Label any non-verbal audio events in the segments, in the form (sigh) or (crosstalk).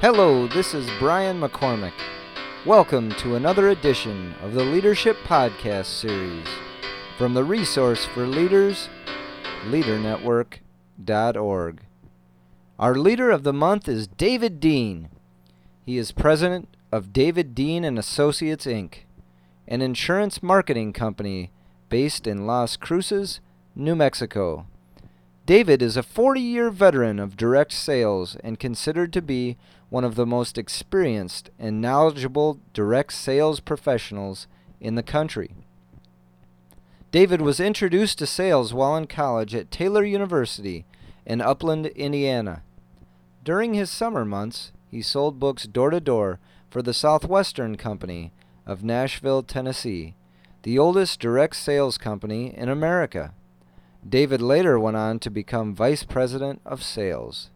Hello, this is Brian McCormick. Welcome to another edition of the Leadership Podcast Series from the Resource for Leaders, LeaderNetwork.org. Our leader of the month is David Dean. He is president of David Dean and Associates Inc., an insurance marketing company based in Las Cruces, New Mexico. David is a 40 year veteran of direct sales and considered to be one of the most experienced and knowledgeable direct sales professionals in the country. David was introduced to sales while in college at Taylor University in Upland, Indiana. During his summer months, he sold books door to door for the Southwestern Company of Nashville, Tennessee, the oldest direct sales company in America. David later went on to become Vice President of Sales.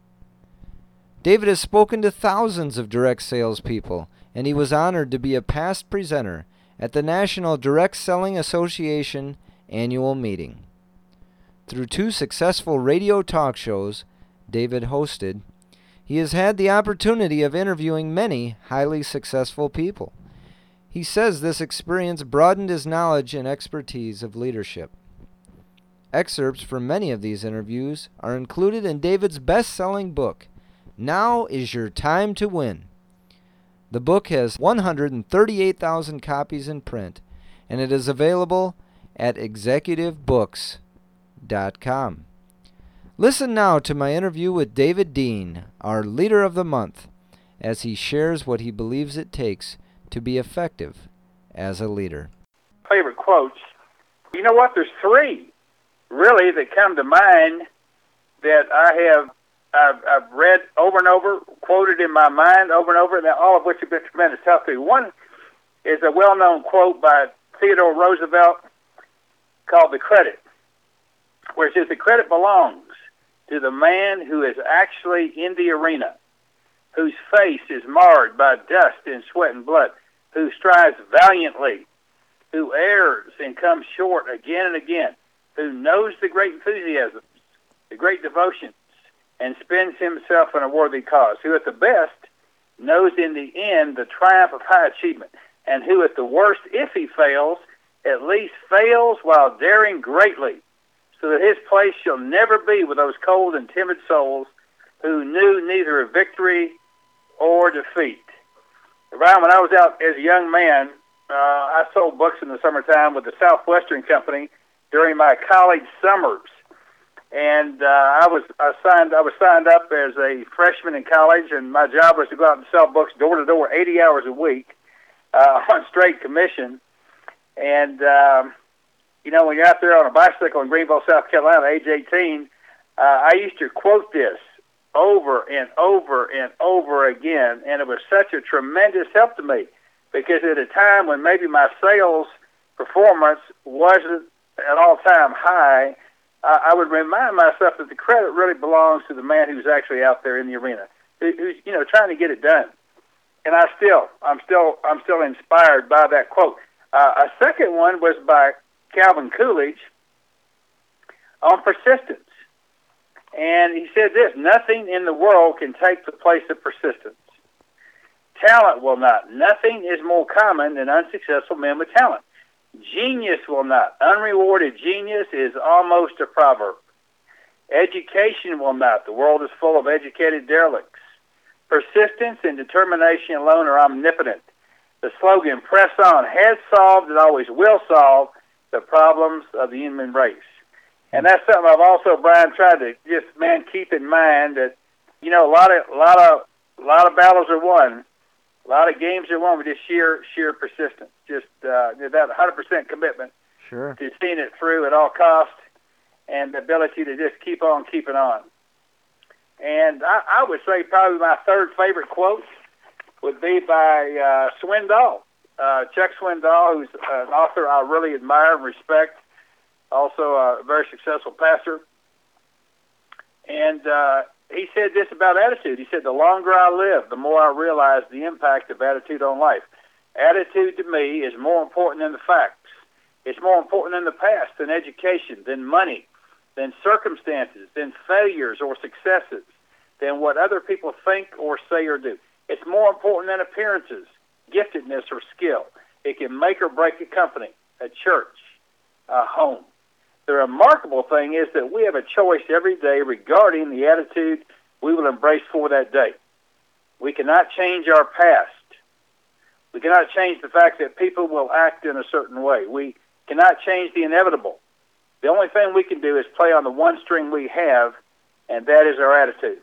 David has spoken to thousands of direct salespeople, and he was honored to be a past presenter at the National Direct Selling Association annual meeting. Through two successful radio talk shows David hosted, he has had the opportunity of interviewing many highly successful people. He says this experience broadened his knowledge and expertise of leadership. Excerpts from many of these interviews are included in David's best selling book, Now is Your Time to Win. The book has 138,000 copies in print, and it is available at executivebooks.com. Listen now to my interview with David Dean, our Leader of the Month, as he shares what he believes it takes to be effective as a leader. Favorite quotes. You know what? There's three really that come to mind that I have I've, I've read over and over, quoted in my mind over and over, and all of which have been tremendous help to me. One is a well-known quote by Theodore Roosevelt called "The Credit," where it says, "The credit belongs to the man who is actually in the arena, whose face is marred by dust and sweat and blood, who strives valiantly, who errs and comes short again and again." Who knows the great enthusiasms, the great devotions, and spends himself in a worthy cause, who at the best knows in the end the triumph of high achievement, and who at the worst, if he fails, at least fails while daring greatly, so that his place shall never be with those cold and timid souls who knew neither of victory or defeat. Brian, when I was out as a young man, uh, I sold books in the summertime with the Southwestern Company during my college summers. And uh, I was signed. I was signed up as a freshman in college, and my job was to go out and sell books door to door, 80 hours a week, uh, (laughs) on straight commission. And um, you know, when you're out there on a bicycle in Greenville, South Carolina, age 18, uh, I used to quote this over and over and over again, and it was such a tremendous help to me because at a time when maybe my sales performance wasn't an all-time high, I would remind myself that the credit really belongs to the man who's actually out there in the arena, who, who's you know trying to get it done. And I still, I'm still, I'm still inspired by that quote. Uh, a second one was by Calvin Coolidge on persistence, and he said this: "Nothing in the world can take the place of persistence. Talent will not. Nothing is more common than unsuccessful men with talent." Genius will not. Unrewarded genius is almost a proverb. Education will not. The world is full of educated derelicts. Persistence and determination alone are omnipotent. The slogan, press on, has solved and always will solve the problems of the human race. And that's something I've also, Brian, tried to just, man, keep in mind that, you know, a lot of, a lot of, a lot of battles are won a lot of games are won with just sheer sheer persistence, just uh, that 100% commitment sure. to seeing it through at all costs, and the ability to just keep on keeping on. And I, I would say probably my third favorite quote would be by uh, Swindoll, uh, Chuck Swindoll, who's an author I really admire and respect, also a very successful pastor. And uh, he said this about attitude. He said, The longer I live, the more I realize the impact of attitude on life. Attitude to me is more important than the facts. It's more important than the past, than education, than money, than circumstances, than failures or successes, than what other people think or say or do. It's more important than appearances, giftedness, or skill. It can make or break a company, a church, a home. The remarkable thing is that we have a choice every day regarding the attitude we will embrace for that day. We cannot change our past. We cannot change the fact that people will act in a certain way. We cannot change the inevitable. The only thing we can do is play on the one string we have, and that is our attitude.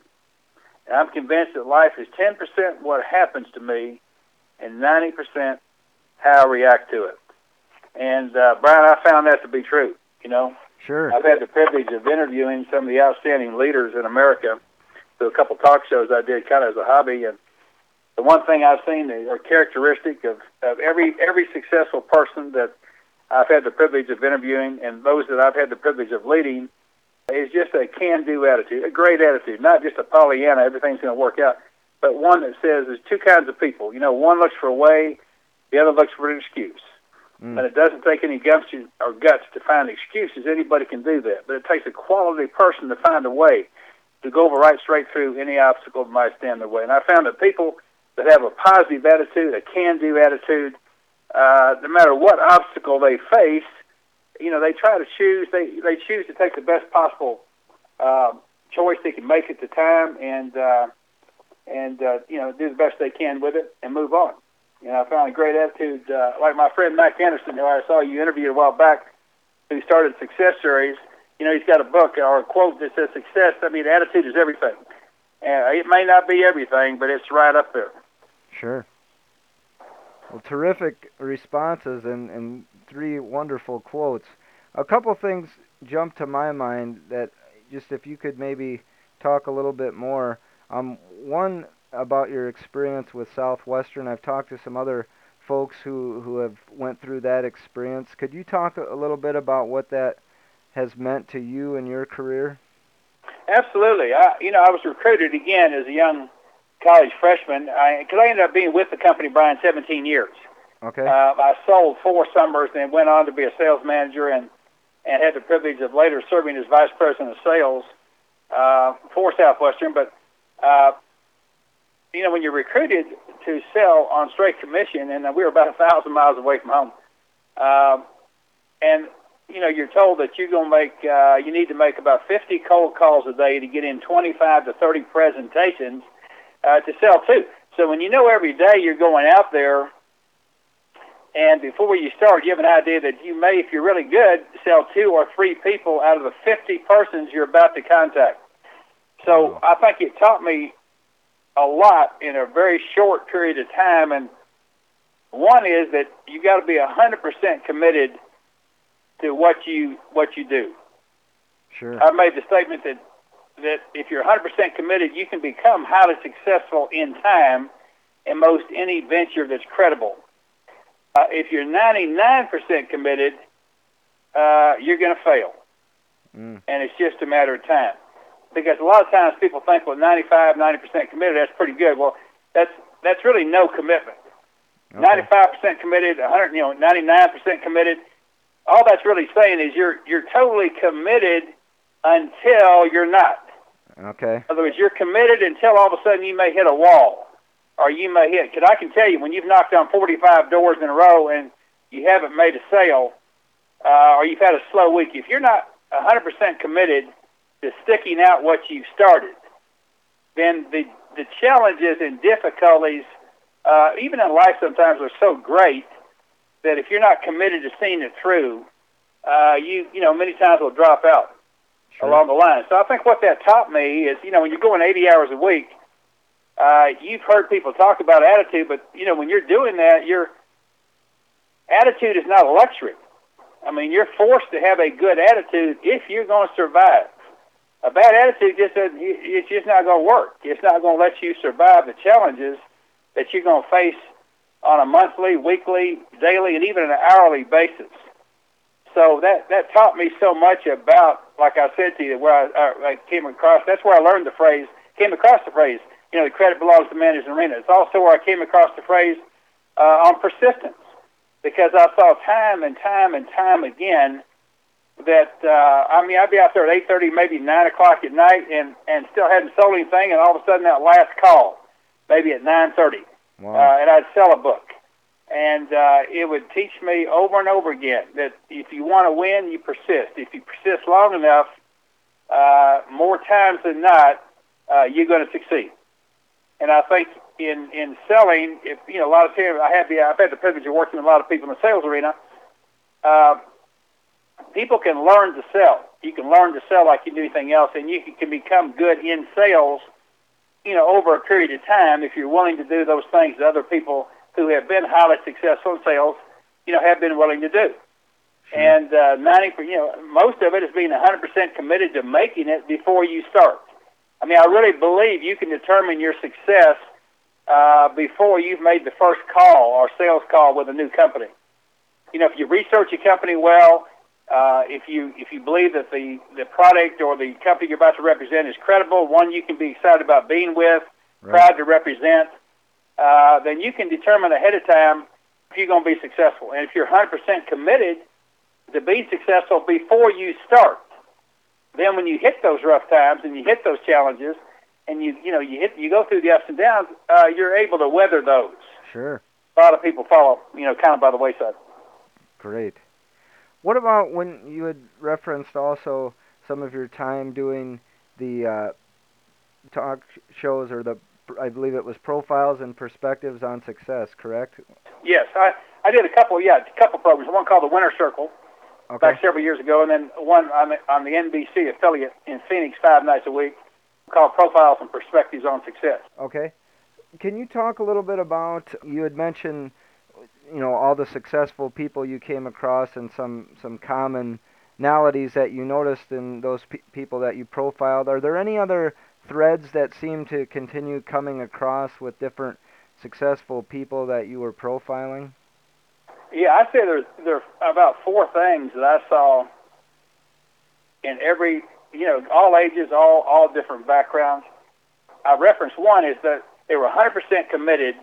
And I'm convinced that life is 10% what happens to me and 90% how I react to it. And uh, Brian, I found that to be true. You know, sure. I've had the privilege of interviewing some of the outstanding leaders in America through a couple talk shows I did, kind of as a hobby. And the one thing I've seen are characteristic of, of every every successful person that I've had the privilege of interviewing, and those that I've had the privilege of leading, is just a can-do attitude, a great attitude, not just a Pollyanna, everything's going to work out, but one that says there's two kinds of people. You know, one looks for a way, the other looks for an excuse. Mm. And it doesn't take any gumption or guts to find excuses. Anybody can do that. But it takes a quality person to find a way to go over right straight through any obstacle that might stand in their way. And I found that people that have a positive attitude, a can-do attitude, uh, no matter what obstacle they face, you know, they try to choose. They they choose to take the best possible uh, choice they can make at the time, and uh, and uh, you know, do the best they can with it and move on. You know, I found a great attitude, uh, like my friend Mac Anderson, who I saw you interviewed a while back, who started Successories. You know, he's got a book or a quote that says, "Success. I mean, attitude is everything." And it may not be everything, but it's right up there. Sure. Well, terrific responses and, and three wonderful quotes. A couple things jump to my mind that just if you could maybe talk a little bit more. Um, one about your experience with Southwestern. I've talked to some other folks who who have went through that experience. Could you talk a little bit about what that has meant to you and your career? Absolutely. I, you know, I was recruited again as a young college freshman because I, I, ended up being with the company, Brian, 17 years. Okay. Uh, I sold four summers and went on to be a sales manager and and had the privilege of later serving as vice president of sales uh, for Southwestern. But uh, you know, when you're recruited to sell on straight commission, and we were about a thousand miles away from home, um, and you know, you're told that you're going to make, uh, you need to make about 50 cold calls a day to get in 25 to 30 presentations uh, to sell to. So when you know every day you're going out there, and before you start, you have an idea that you may, if you're really good, sell two or three people out of the 50 persons you're about to contact. So I think it taught me a lot in a very short period of time. And one is that you got to be a hundred percent committed to what you what you do. Sure. I made the statement that that if you're 100% committed, you can become highly successful in time in most any venture that's credible. Uh, if you're 99% committed, uh, you're going to fail, mm. and it's just a matter of time because a lot of times people think, well, 95, 90% committed, that's pretty good. Well, that's that's really no commitment. Okay. 95% committed, 100, you know, 99% committed. All that's really saying is you're you're totally committed until you're not. Okay. In other words, you're committed until all of a sudden you may hit a wall, or you may hit. Because I can tell you, when you've knocked on 45 doors in a row and you haven't made a sale, uh, or you've had a slow week, if you're not 100% committed to sticking out what you've started, then the the challenges and difficulties, uh, even in life, sometimes are so great that if you're not committed to seeing it through, uh, you you know many times will drop out sure. along the line. So I think what that taught me is, you know, when you're going 80 hours a week, uh, you've heard people talk about attitude, but you know when you're doing that, your attitude is not a luxury. I mean, you're forced to have a good attitude if you're going to survive a bad attitude just it's just not going to work. It's not going to let you survive the challenges that you're going to face on a monthly, weekly, daily, and even an hourly basis. So that that taught me so much about, like I said to you, where I, I, came across. That's where I learned the phrase. Came across the phrase. You know, the credit belongs to man who's arena. It's also where I came across the phrase uh, on persistence, because I saw time and time and time again that uh, I mean, I'd be out there at eight thirty, maybe nine o'clock at night, and and still hadn't sold anything, and all of a sudden that last call, maybe at 9:30, Wow. uh, and I'd sell a book, and uh, it would teach me over and over again that if you want to win, you persist. If you persist long enough, uh, more times than not, uh, you're going to succeed. And I think in in selling, if you know, a lot of times I have the I've had the privilege of working with a lot of people in the sales arena. Uh, people can learn to sell. You can learn to sell like you do anything else, and you can become good in sales. You know, over a period of time, if you're willing to do those things that other people who have been highly successful in sales, you know, have been willing to do. And uh, 90, you know, most of it is being 100% committed to making it before you start. I mean, I really believe you can determine your success uh, before you've made the first call or sales call with a new company. You know, if you research a company well, uh, if you if you believe that the the product or the company you're about to represent is credible, one you can be excited about being with, Right. proud to represent, uh, then you can determine ahead of time if you're going to be successful. And if you're 100% committed to be successful before you start, then when you hit those rough times and you hit those challenges, and you you know you hit you go through the ups and downs, uh, you're able to weather those. Sure. A lot of people follow, you know, kind of by the wayside. Great. What about when you had referenced also some of your time doing the uh, talk shows or the I believe it was profiles and perspectives on success, correct? Yes, I I did a couple, yeah, a couple programs. One called the Winner Circle Okay. back several years ago, and then one on the, on the NBC affiliate in Phoenix five nights a week called Profiles and Perspectives on Success. Okay. Can you talk a little bit about you had mentioned you know all the successful people you came across and some some commonalities that you noticed in those pe- people that you profiled. Are there any other threads that seem to continue coming across with different successful people that you were profiling? Yeah, I'd say there's there are about four things that I saw in every you know all ages, all all different backgrounds. I reference one is that they were 100% committed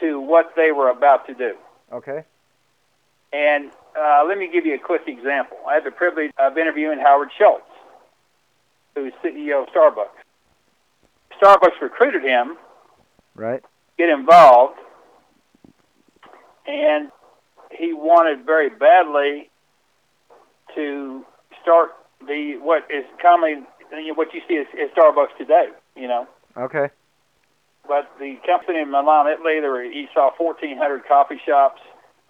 to what they were about to do. Okay. And uh, let me give you a quick example. I had the privilege of interviewing Howard Schultz, who's CEO of Starbucks. Starbucks recruited him, Right. get involved, and he wanted very badly to start the what is commonly what you see as Starbucks today. You know, Okay. But the company in Milan, Italy, there were, he saw 1,400 coffee shops,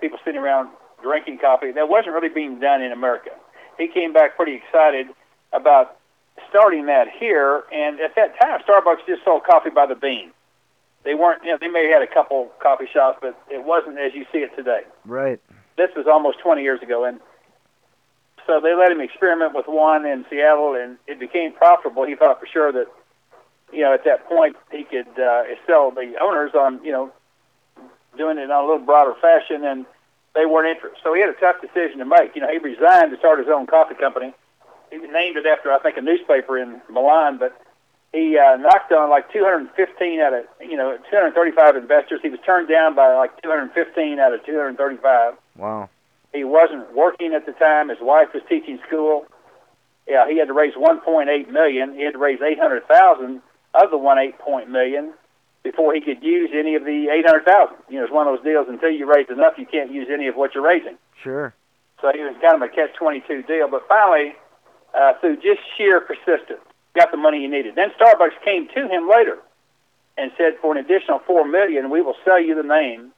people sitting around drinking coffee. That wasn't really being done in America. He came back pretty excited about starting that here, and at that time, Starbucks just sold coffee by the bean. They weren't, you know, they may have had a couple coffee shops, but it wasn't as you see it today. Right. This was almost 20 years ago, and so they let him experiment with one in Seattle, and it became profitable. He thought for sure that, you know, at that point he could uh, sell the owners on, you know, doing it in a little broader fashion, and they weren't interested. So he had a tough decision to make. You know, he resigned to start his own coffee company. He named it after, I think, a newspaper in Milan, but he uh, knocked on like 215 out of, you know, 235 investors. He was turned down by like 215 out of 235. Wow. He wasn't working at the time. His wife was teaching school. Yeah, he had to raise 1.8 million. He had to raise 800,000 of the 1.8 million before he could use any of the 800,000. You know, it's one of those deals. Until you raise enough, you can't use any of what you're raising. Sure. So he was kind of a catch-22 deal. But finally, uh, through just sheer persistence, got the money he needed. Then Starbucks came to him later and said, for an additional four million, we will sell you the name,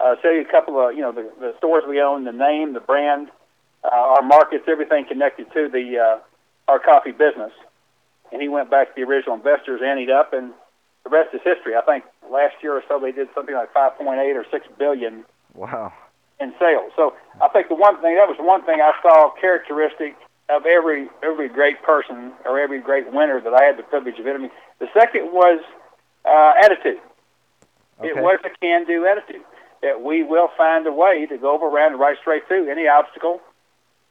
uh, sell you a couple of you know the, the stores we own, the name, the brand, uh, our markets, everything connected to the uh, our coffee business. And he went back to the original investors, anteed up, and the rest is history. I think last year or so they did something like 5.8 or 6 billion Wow. in sales. So I think the one thing that was one thing I saw characteristic of every every great person or every great winner that I had the privilege of interviewing. The second was uh, attitude. It was a can-do attitude that we will find a way to go over around and right straight through any obstacle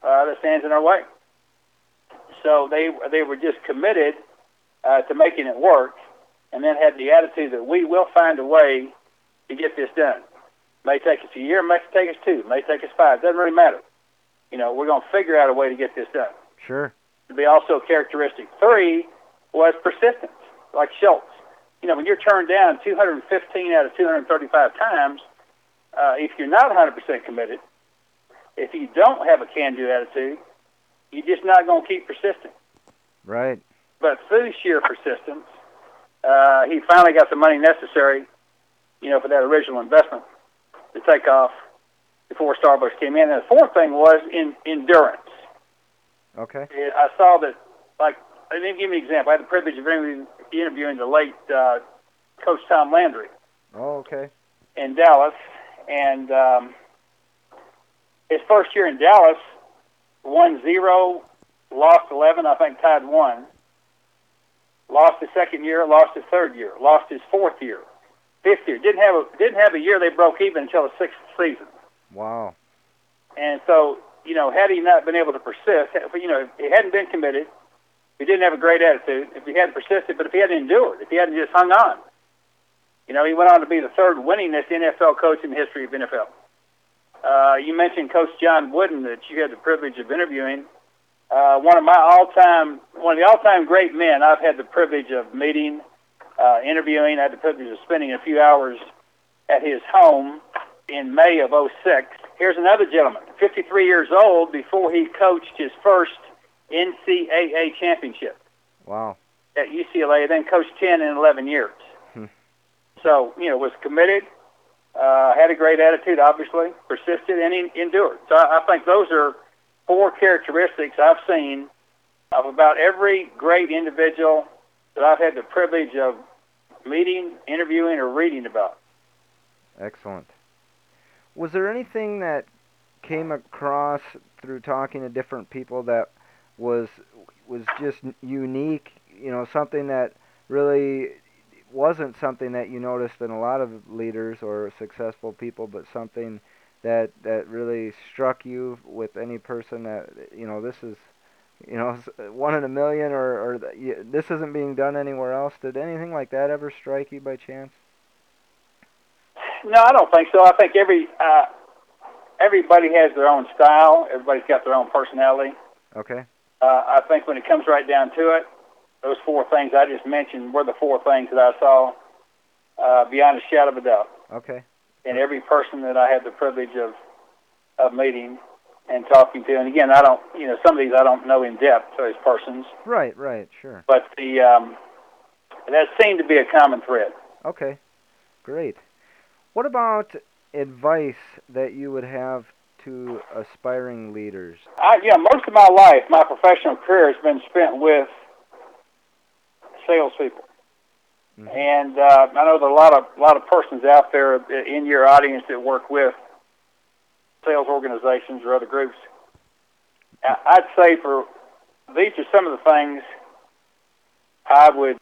uh, that stands in our way. So they they were just committed uh, to making it work, and then had the attitude that we will find a way to get this done. May take us a year, may take us two, may take us five. Doesn't really matter. You know, we're going to figure out a way to get this done. Sure. To be also characteristic. Three was persistence, like Schultz. you know, when you're turned down 215 out of 235 times, uh, if you're not 100% committed, if you don't have a can-do attitude, you're just not going to keep persisting. Right. But through sheer persistence, uh, he finally got the money necessary, you know, for that original investment to take off before Starbucks came in. And the fourth thing was in endurance. Okay. I saw that, like, let me give you an example. I had the privilege of interviewing, interviewing the late uh, Coach Tom Landry. Oh, okay. In Dallas, and um, his first year in Dallas, won zero, lost eleven, I think tied one. Lost his second year, lost his third year, lost his fourth year, fifth year. Didn't have a didn't have a year they broke even until the sixth season. Wow. And so, you know, had he not been able to persist, you know, if he hadn't been committed, he didn't have a great attitude, if he hadn't persisted, but if he hadn't endured, if he hadn't just hung on, you know, he went on to be the third winningest NFL coach in the history of NFL. Uh, you mentioned Coach John Wooden that you had the privilege of interviewing. Uh, one of my all-time, one of the all-time great men I've had the privilege of meeting, uh, interviewing. I had the privilege of spending a few hours at his home in May of 06. Here's another gentleman, 53 years old, before he coached his first NCAA championship. Wow. At UCLA, then coached 10 and 11 years. Hmm. So, you know, was committed, uh, had a great attitude, obviously, persisted, and endured. So I, I think those are four characteristics I've seen of about every great individual that I've had the privilege of meeting, interviewing, or reading about. Excellent. Was there anything that came across through talking to different people that was was just unique, you know, something that really wasn't something that you noticed in a lot of leaders or successful people, but something that that really struck you with any person that you know this is you know one in a million or or this isn't being done anywhere else. Did anything like that ever strike you by chance? No, I don't think so. I think every uh, everybody has their own style. Everybody's got their own personality. Okay. Uh, I think when it comes right down to it, those four things I just mentioned were the four things that I saw uh, beyond a shadow of a doubt. Okay. And every person that I had the privilege of of meeting and talking to, and again, I don't, you know, some of these I don't know in depth as persons. Right. Right. Sure. But the um, that seemed to be a common thread. Okay. Great. What about advice that you would have to aspiring leaders? I, you know, most of my life, my professional career has been spent with salespeople. Mm-hmm. And uh, I know there are a lot of a lot of persons out there in your audience that work with sales organizations or other groups. I'd say for these are some of the things I would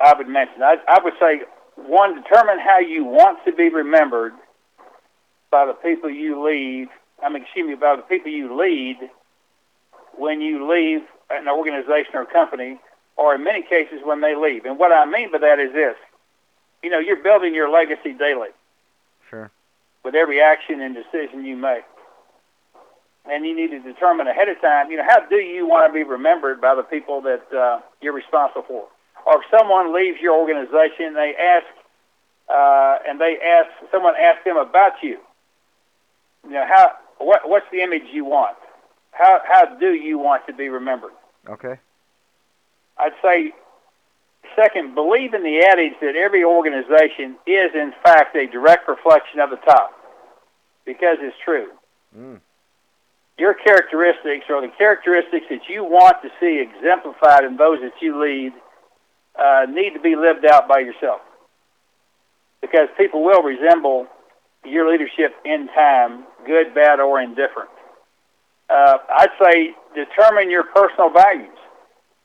I would mention. I, I would say one, determine how you want to be remembered by the people you leave. I mean, excuse me, by the people you lead when you leave an organization or company, or in many cases when they leave. And what I mean by that is this: you know, you're building your legacy daily. Sure. With every action and decision you make, and you need to determine ahead of time. You know, how do you want to be remembered by the people that uh, you're responsible for? or if someone leaves your organization, they ask, uh, and they ask someone asks them about you. You know how what what's the image you want? How how do you want to be remembered? Okay. I'd say second, believe in the adage that every organization is in fact a direct reflection of the top, because it's true. Mm. Your characteristics or the characteristics that you want to see exemplified in those that you lead uh, need to be lived out by yourself because people will resemble your leadership in time, good, bad, or indifferent. Uh, I'd say determine your personal values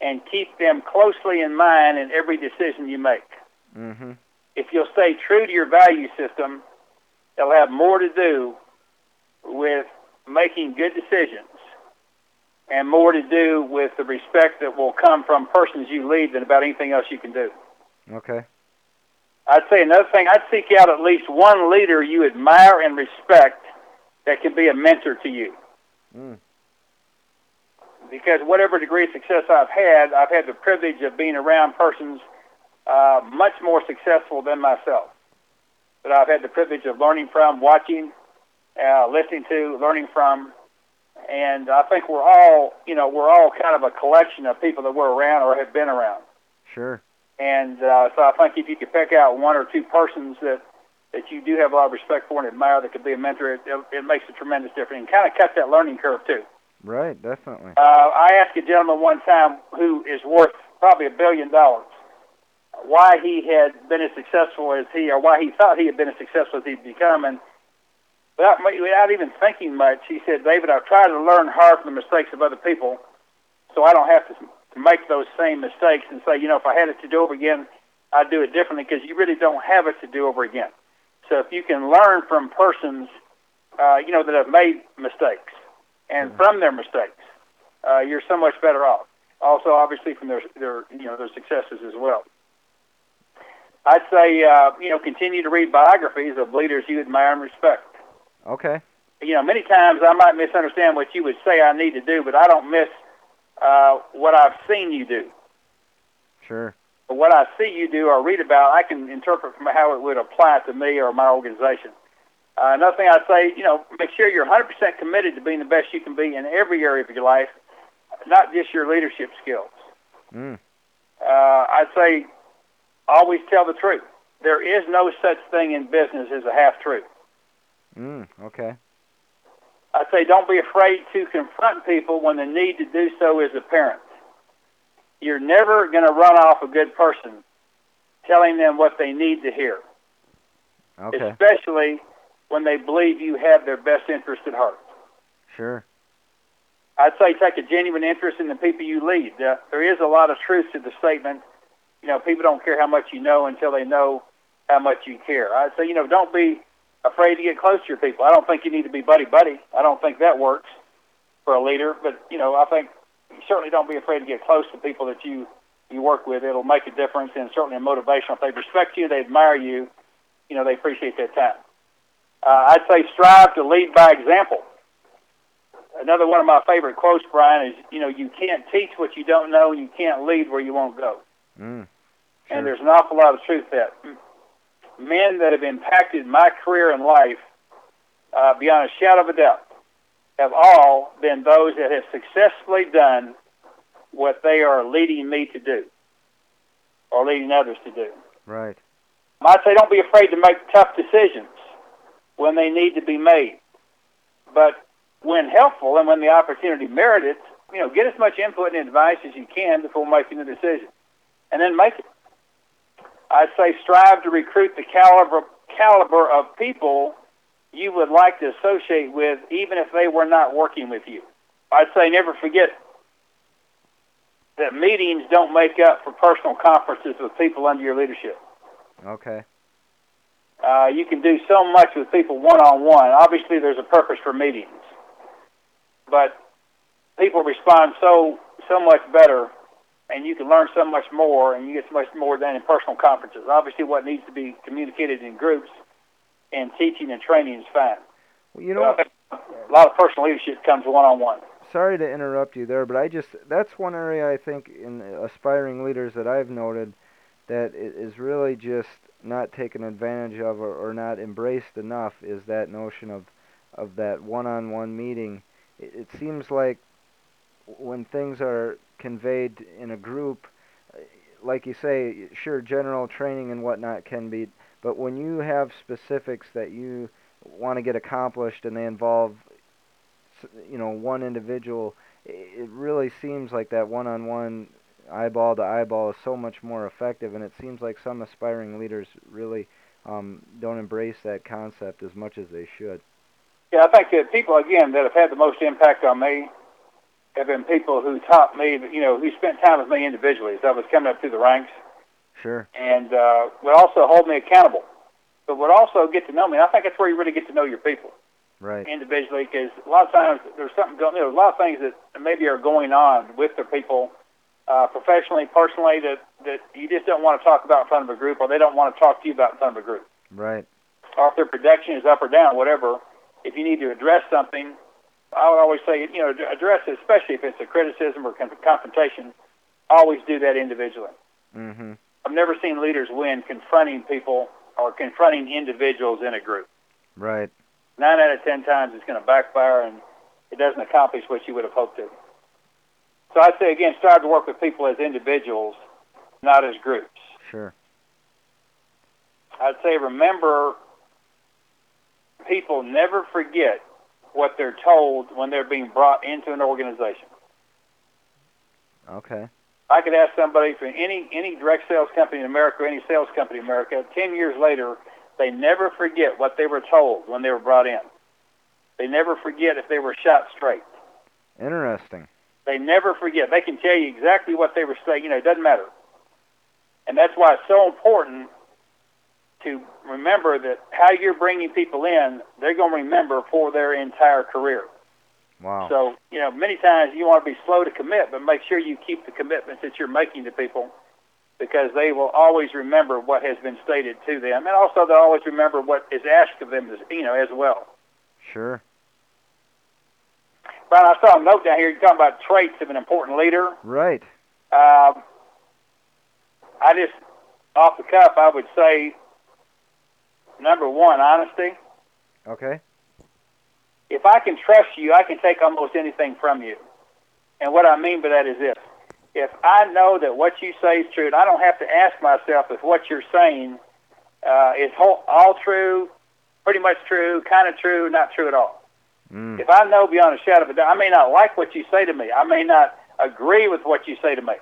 and keep them closely in mind in every decision you make. Mm-hmm. If you'll stay true to your value system, it'll have more to do with making good decisions and more to do with the respect that will come from persons you lead than about anything else you can do. Okay. I'd say another thing, I'd seek out at least one leader you admire and respect that can be a mentor to you. Mm. Because whatever degree of success I've had, I've had the privilege of being around persons uh, much more successful than myself. That I've had the privilege of learning from, watching, uh, listening to, learning from, and I think we're all, you know, we're all kind of a collection of people that we're around or have been around. Sure. And uh, so I think if you could pick out one or two persons that that you do have a lot of respect for and admire that could be a mentor, it, it, it makes a tremendous difference and kind of cut that learning curve too. Right, definitely. Uh, I asked a gentleman one time who is worth probably a billion dollars why he had been as successful as he, or why he thought he had been as successful as he'd become, and without without even thinking much, he said, "David, I've tried to learn hard from the mistakes of other people, so I don't have to, make those same mistakes and say, you know, if I had it to do over again, I'd do it differently because you really don't have it to do over again. So if you can learn from persons, uh, you know, that have made mistakes and mm-hmm. from their mistakes, uh, you're so much better off. Also, obviously, from their their you know their successes as well. I'd say uh, you know continue to read biographies of leaders you admire and respect. Okay. You know, many times I might misunderstand what you would say I need to do, but I don't miss uh, what I've seen you do. Sure. But what I see you do or read about, I can interpret from how it would apply to me or my organization. Uh, another thing I'd say, you know, make sure you're 100% committed to being the best you can be in every area of your life, not just your leadership skills. Mm. Uh, I'd say always tell the truth. There is no such thing in business as a half truth. Mm, okay. I'd say don't be afraid to confront people when the need to do so is apparent. You're never going to run off a good person telling them what they need to hear. Okay. Especially when they believe you have their best interest at heart. Sure. I'd say take a genuine interest in the people you lead. Uh, there is a lot of truth to the statement, you know, people don't care how much you know until they know how much you care. I'd say, you know, don't be afraid to get close to your people. I don't think you need to be buddy buddy. I don't think that works for a leader. But you know, I think certainly don't be afraid to get close to people that you you work with. It'll make a difference, and certainly a motivation. If they respect you, they admire you. You know, they appreciate that time. Uh, I'd say strive to lead by example. Another one of my favorite quotes, Brian, is you know you can't teach what you don't know, and you can't lead where you won't go. Mm, sure. And there's an awful lot of truth that men that have impacted my career and life uh, beyond a shadow of a doubt have all been those that have successfully done what they are leading me to do or leading others to do. Right. I'd say don't be afraid to make tough decisions when they need to be made. But when helpful and when the opportunity merited, you know, get as much input and advice as you can before making the decision. And then make it. I'd say strive to recruit the caliber caliber of people you would like to associate with, even if they were not working with you. I'd say never forget that meetings don't make up for personal conferences with people under your leadership. Okay. Uh, you can do so much with people one on one. Obviously, there's a purpose for meetings, but people respond so so much better and you can learn so much more, and you get so much more than in personal conferences. Obviously, what needs to be communicated in groups and teaching and training is fine. Well, you know, a lot of personal leadership comes one on one. Sorry to interrupt you there, but I just that's one area I think in aspiring leaders that I've noted that is really just not taken advantage of or, or not embraced enough is that notion of of that one-on-one meeting. It, it seems like when things are conveyed in a group, uh, like you say, sure, general training and whatnot can be, but when you have specifics that you want to get accomplished and they involve, you know, one individual, it really seems like that one-on-one eyeball to eyeball is so much more effective, and it seems like some aspiring leaders really um, don't embrace that concept as much as they should. Yeah, I think that people again that have had the most impact on me have been people who taught me, you know, who spent time with me individually as I was coming up through the ranks. Sure. And uh, would also hold me accountable, but would also get to know me. And I think that's where you really get to know your people. Right. Individually, because a lot of times there's something going. On. There's a lot of things that maybe are going on with the people, uh, professionally, personally, that that you just don't want to talk about in front of a group, or they don't want to talk to you about in front of a group. Right. Or if their production is up or down, whatever. If you need to address something, I would always say, you know, address it, especially if it's a criticism or confrontation. Always do that individually. Mm-hmm. I've never seen leaders win confronting people or confronting individuals in a group. Right. Nine out of ten times it's going to backfire and it doesn't accomplish what you would have hoped to. So I'd say again, strive to work with people as individuals, not as groups. Sure. I'd say remember people never forget what they're told when they're being brought into an organization. Okay. I could ask somebody from any any direct sales company in America or any sales company in America, ten years later, they never forget what they were told when they were brought in. They never forget if they were shot straight. Interesting. They never forget. They can tell you exactly what they were saying. You know, it doesn't matter. And that's why it's so important to remember that how you're bringing people in, they're going to remember for their entire career. Wow. So, you know, many times you want to be slow to commit, but make sure you keep the commitments that you're making to people because they will always remember what has been stated to them. And also they'll always remember what is asked of them, as, you know, as well. Sure. Brian, I saw a note down here. You're talking about traits of an important leader. Right. Um, I just, off the cuff, I would say number one, honesty. Okay. If I can trust you, I can take almost anything from you. And what I mean by that is this. If I know that what you say is true, and I don't have to ask myself if what you're saying uh, is whole, all true, pretty much true, kind of true, not true at all. Mm. If I know beyond a shadow of a doubt, I may not like what you say to me. I may not agree with what you say to me.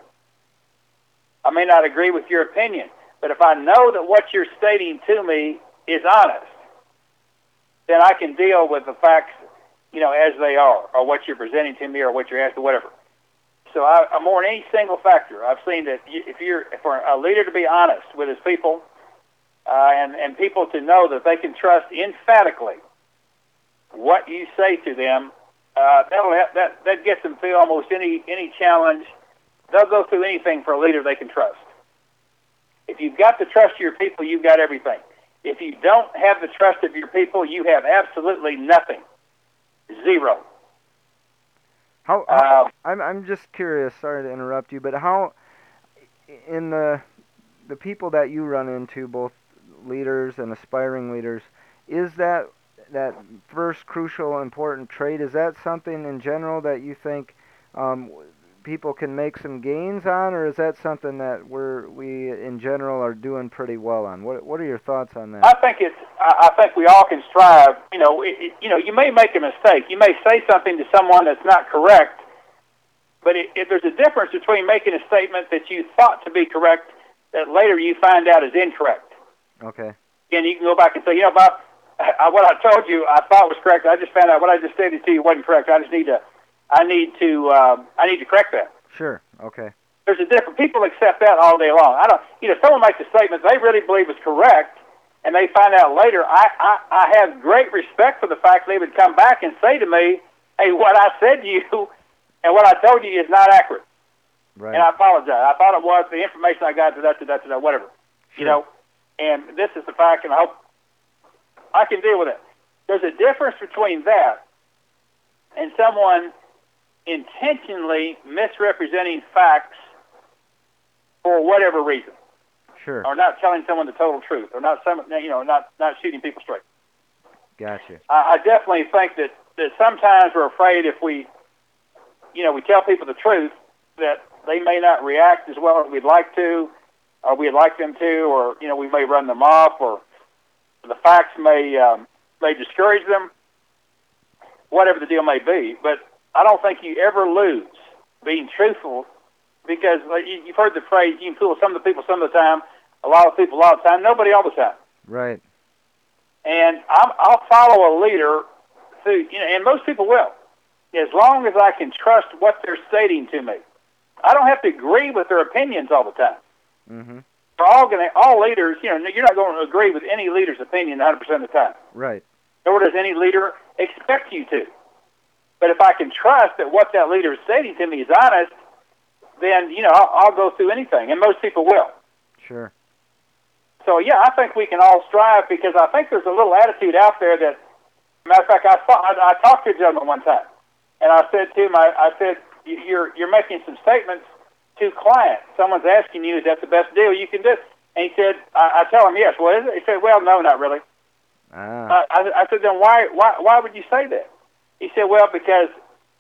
I may not agree with your opinion. But if I know that what you're stating to me is honest, then I can deal with the facts, you know, as they are, or what you're presenting to me, or what you're asking, whatever. So I, I'm more than any single factor. I've seen that if you're for a leader to be honest with his people, uh, and and people to know that they can trust emphatically what you say to them, uh, that'll have, that that gets them through almost any any challenge. They'll go through anything for a leader they can trust. If you've got the trust of your people, you've got everything. If you don't have the trust of your people, you have absolutely nothing. Zero. How, how Uh, I'm I'm just curious. Sorry to interrupt you, but how in the the people that you run into, both leaders and aspiring leaders, is that that first crucial important trait? Is that something in general that you think um, people can make some gains on, or is that something that we're we in general are doing pretty well on? What what are your thoughts on that? I think it's. I I think we all can strive. You know, it, it, you know, you may make a mistake. You may say something to someone that's not correct, but it, it, there's a difference between making a statement that you thought to be correct that later you find out is incorrect. Okay. And you can go back and say, you know, Bob, I, what I told you I thought was correct. I just found out what I just stated to you wasn't correct. I just need to, I need to, um, I need to correct that. Sure. Okay. There's a different. People accept that all day long. I don't. You know, someone makes a statement they really believe is correct, and they find out later. I, I, I have great respect for the fact they would come back and say to me, "Hey, what I said to you, (laughs) and what I told you is not accurate." Right. And I apologize. I thought it was the information I got to that to that to that whatever. You know, and this is the fact, and I hope I can deal with it. There's a difference between that and someone intentionally misrepresenting facts for whatever reason, Sure. or not telling someone the total truth, or not some, you know, not not shooting people straight. Gotcha. I, I definitely think that that sometimes we're afraid if we, you know, we tell people the truth that they may not react as well as we'd like to, or we'd like them to, or you know, we may run them off, or the facts may um, may discourage them. Whatever the deal may be, but I don't think you ever lose being truthful because like, you- you've heard the phrase "you can fool some of the people some of the time, a lot of people a lot of the time, nobody all the time." Right. and I'm, I'll follow a leader who, you know, and most people will, as long as I can trust what they're stating to me. I don't have to agree with their opinions all the time. Mm-hmm. For all gonna, all leaders, you know, you're not going to agree with any leader's opinion 100% of the time. Right. Nor does any leader expect you to. But if I can trust that what that leader is stating to me is honest, then you know I'll, I'll go through anything, and most people will. Sure. So yeah, I think we can all strive because I think there's a little attitude out there that, matter of fact, I saw, I, I talked to a gentleman one time, and I said to him, I, I said, you're you're making some statements to clients. Someone's asking you, is that the best deal you can do? And he said, I, I tell him, yes. What is it? He said, well, no, not really. Ah. Uh, I, I said, then why, why, why would you say that? He said, well, because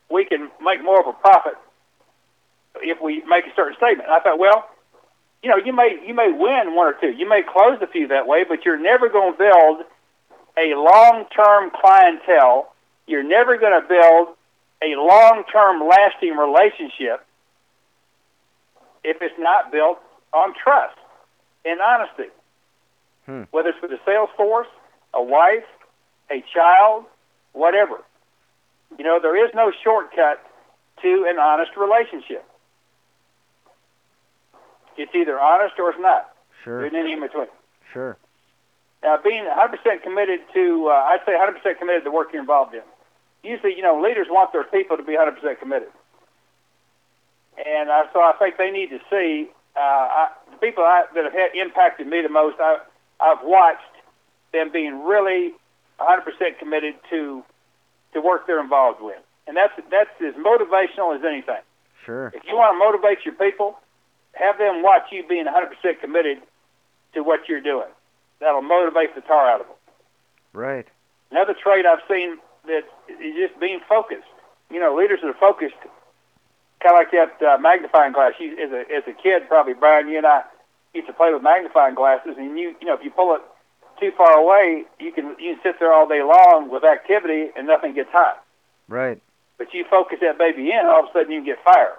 we can make more of a profit if we make a certain statement. And I thought, well, you know, you may you may win one or two, you may close a few that way, but you're never going to build a long-term clientele. You're never going to build a long-term, lasting relationship if it's not built on trust and honesty. Hmm. Whether it's with a sales force, a wife, a child, whatever. You know, there is no shortcut to an honest relationship. It's either honest or it's not. Sure. There's nothing in between. Sure. Now, being 100% committed to, uh, I'd say 100% committed to the work you're involved in. Usually, you know, leaders want their people to be 100% committed. And uh, so I think they need to see uh, I, the people I, that have had impacted me the most. I, I've watched them being really 100% committed to to work they're involved with, and that's that's as motivational as anything. Sure. If you want to motivate your people, have them watch you being 100% committed to what you're doing. That'll motivate the tar out of them. Right. Another trait I've seen that is just being focused. You know, leaders that are focused, kind of like that uh, magnifying glass. You, as a as a kid, probably Brian, you and I used to play with magnifying glasses, and you you know if you pull it too far away, you can you can sit there all day long with activity and nothing gets hot. Right. But you focus that baby in, all of a sudden you can get fire.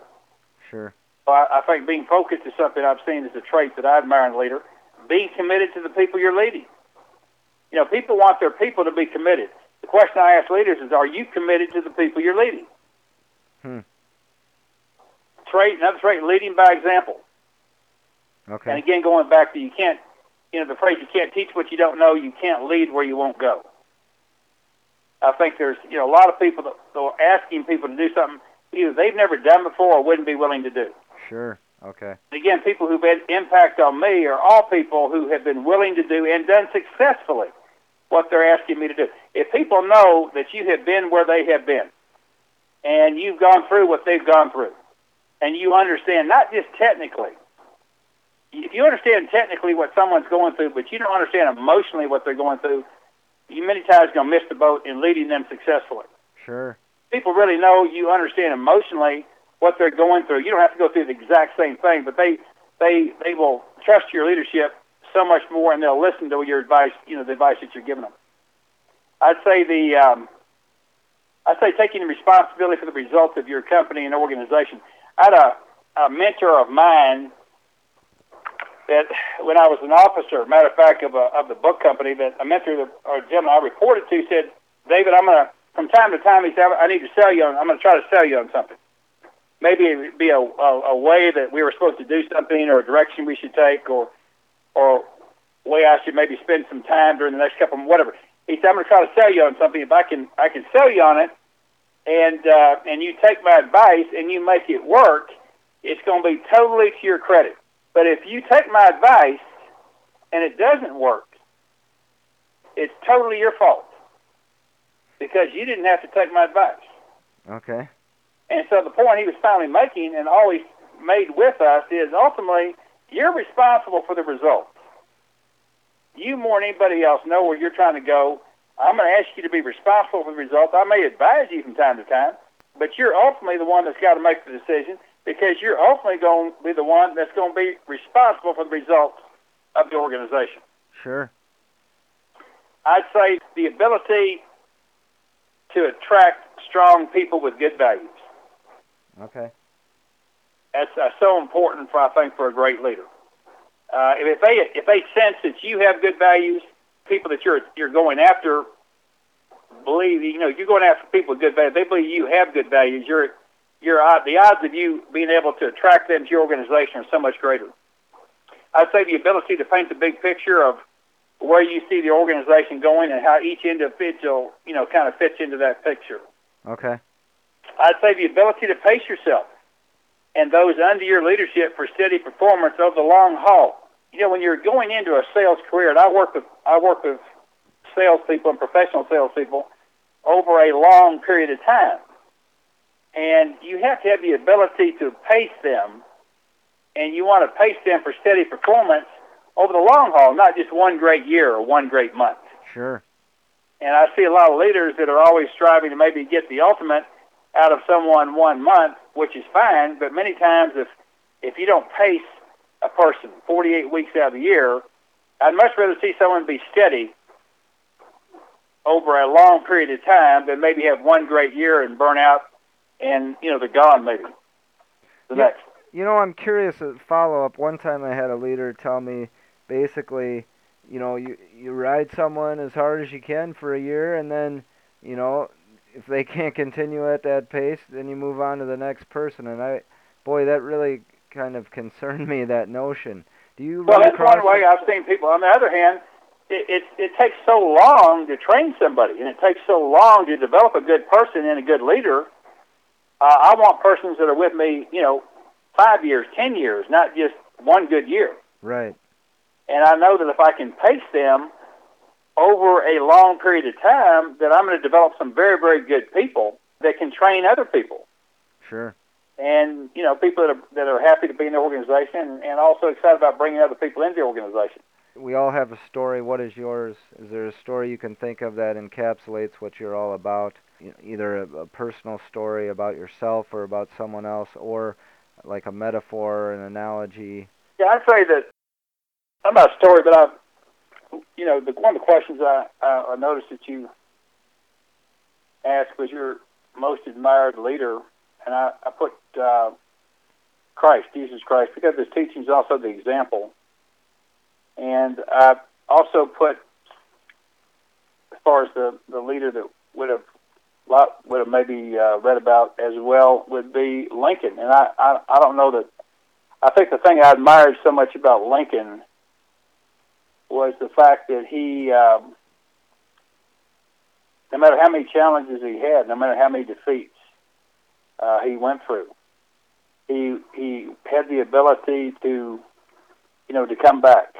Sure. So I, I think being focused is something I've seen as a trait that I admire in a leader. Being committed to the people you're leading. You know, people want their people to be committed. The question I ask leaders is, are you committed to the people you're leading? Hmm. Trait, another trait, leading by example. Okay. And again, going back to you can't, you know, the phrase you can't teach what you don't know, you can't lead where you won't go. I think there's, you know, a lot of people that, that are asking people to do something either they've never done before or wouldn't be willing to do. Sure. Okay. Again, people who've had impact on me are all people who have been willing to do and done successfully what they're asking me to do. If people know that you have been where they have been and you've gone through what they've gone through and you understand not just technically, if you understand technically what someone's going through, but you don't understand emotionally what they're going through, you many times going to miss the boat in leading them successfully. Sure. People really know you understand emotionally what they're going through. You don't have to go through the exact same thing, but they they they will trust your leadership so much more, and they'll listen to your advice. You know the advice that you're giving them. I'd say the um, I'd say taking responsibility for the results of your company and organization. I had a, a mentor of mine that when I was an officer, matter of fact, of, a, of the book company, that a mentor that, or gentleman I reported to said, David, I'm going to, from time to time, he said, I need to sell you on, I'm going to try to sell you on something. Maybe it would be a, a, a way that we were supposed to do something or a direction we should take or, or way I should maybe spend some time during the next couple whatever. He said, I'm going to try to sell you on something. If I can, I can sell you on it and, uh, and you take my advice and you make it work, it's going to be totally to your credit. But if you take my advice and it doesn't work, it's totally your fault because you didn't have to take my advice. Okay. And so the point he was finally making and always made with us is ultimately you're responsible for the results. You more than anybody else know where you're trying to go. I'm going to ask you to be responsible for the results. I may advise you from time to time, but you're ultimately the one that's got to make the decision because you're ultimately going to be the one that's going to be responsible for the results of the organization. Sure. I'd say the ability to attract strong people with good values. Okay. That's uh, so important for I think for a great leader. Uh, if they if they sense that you have good values, people that you're you're going after believe you know you're going after people with good values. They believe you have good values. You're you're uh, the odds of you being able to attract them to your organization are so much greater. I'd say the ability to paint the big picture of where you see the organization going and how each individual you know kind of fits into that picture. Okay. I'd say the ability to pace yourself and those under your leadership for steady performance over the long haul. You know, when you're going into a sales career, and I work with I work with salespeople and professional salespeople over a long period of time, and you have to have the ability to pace them and you want to pace them for steady performance over the long haul, not just one great year or one great month. Sure. And I see a lot of leaders that are always striving to maybe get the ultimate out of someone one month, which is fine. But many times, if if you don't pace a person 48 weeks out of the year, I'd much rather see someone be steady over a long period of time than maybe have one great year and burn out and you know they're gone maybe the Yeah. next. You know, I'm curious. A follow up. One time, I had a leader tell me, basically, you know, you you ride someone as hard as you can for a year, and then, you know, if they (laughs) can't continue at that pace, then you move on to the next person. And I, boy, that really kind of concerned me. That notion. Do you Well, that's one way I've seen people. On the other hand, it, it it takes so long to train somebody, and it takes so long to develop a good person and a good leader. Uh, I want persons that are with me, you know, five years, ten years, not just one good year. Right. And I know that if I can pace them over a long period of time, that I'm going to develop some very, very good people that can train other people. Sure. And you know, people that are that are happy to be in the organization, and also excited about bringing other people into the organization. We all have a story. What is yours? Is there a story you can think of that encapsulates what you're all about? Either a, a personal story about yourself or about someone else, or like a metaphor, or an analogy. Yeah, I'd say that I'm not a story, but I, you know, the, one of the questions I, I, noticed that you asked was your most admired leader, and I, I put uh, Christ, Jesus Christ, because his teaching is also the example, and I also put as far as the the leader that would have would have maybe uh, read about as well would be Lincoln, and I, I I don't know that I think the thing I admired so much about Lincoln was the fact that he, um, no matter how many challenges he had, no matter how many defeats uh, he went through, he he had the ability to, you know, to come back.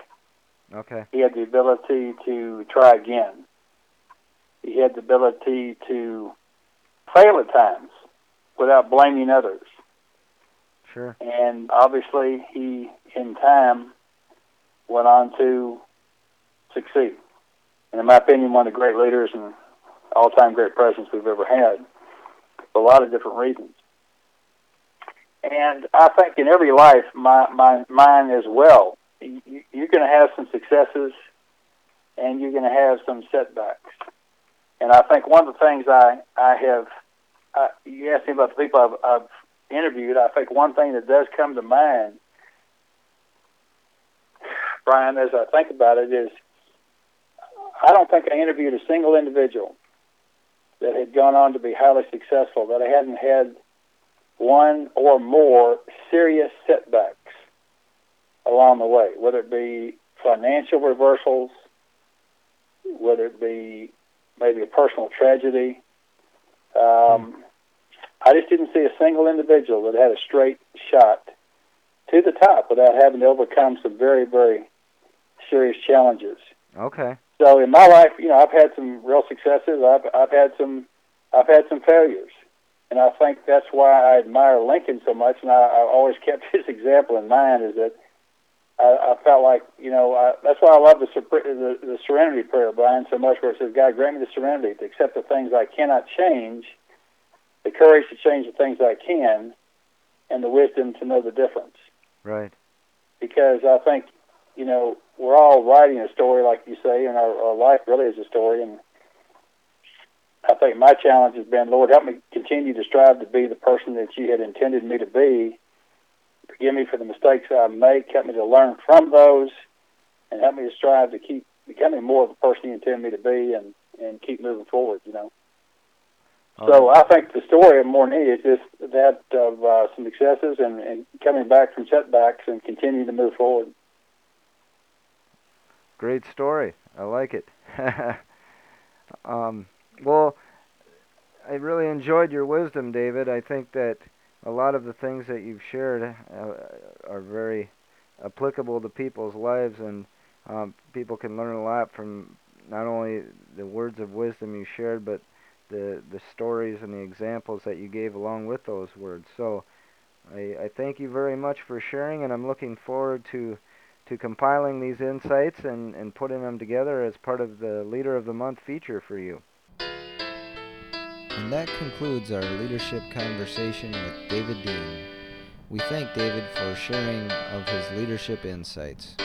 Okay. He had the ability to try again. He had the ability to fail at times without blaming others. Sure. And obviously, he, in time, went on to succeed. And in my opinion, one of the great leaders and all-time great presidents we've ever had, for a lot of different reasons. And I think in every life, my, my mine as well, you're going to have some successes, and you're going to have some setbacks. And I think one of the things I I have, uh, you asked me about the people I've, I've interviewed, I think one thing that does come to mind, Brian, as I think about it, is I don't think I interviewed a single individual that had gone on to be highly successful that I hadn't had one or more serious setbacks along the way, whether it be financial reversals, whether it be maybe a personal tragedy. Um, I just didn't see a single individual that had a straight shot to the top without having to overcome some very, very serious challenges. Okay. So in my life, you know, I've had some real successes. I've I've had some I've had some failures, and I think that's why I admire Lincoln so much. And I, I always kept (laughs) his example in mind. Is that I, I felt like you know I, that's why I love the, the the Serenity Prayer, Brian, so much. Where it says, "God, grant me the serenity to accept the things I cannot change, the courage to change the things I can, and the wisdom to know the difference." Right. because I think, you know, we're all writing a story, like you say, and our, our life really is a story. And I think my challenge has been, Lord, help me continue to strive to be the person that you had intended me to be. Forgive me for the mistakes I make. Help me to learn from those, and help me to strive to keep becoming more of the person you intend me to be, and and keep moving forward. You know. So I think the story of more need is just that of uh, some successes and, and coming back from setbacks and continuing to move forward. Great story. I like it. (laughs) um, well, I really enjoyed your wisdom, David. I think that a lot of the things that you've shared uh, are very applicable to people's lives, and um, people can learn a lot from not only the words of wisdom you shared, but the the stories and the examples that you gave along with those words. So, I, I thank you very much for sharing, and I'm looking forward to to compiling these insights and, and putting them together as part of the Leader of the Month feature for you. And that concludes our leadership conversation with David Dean. We thank David for sharing of his leadership insights.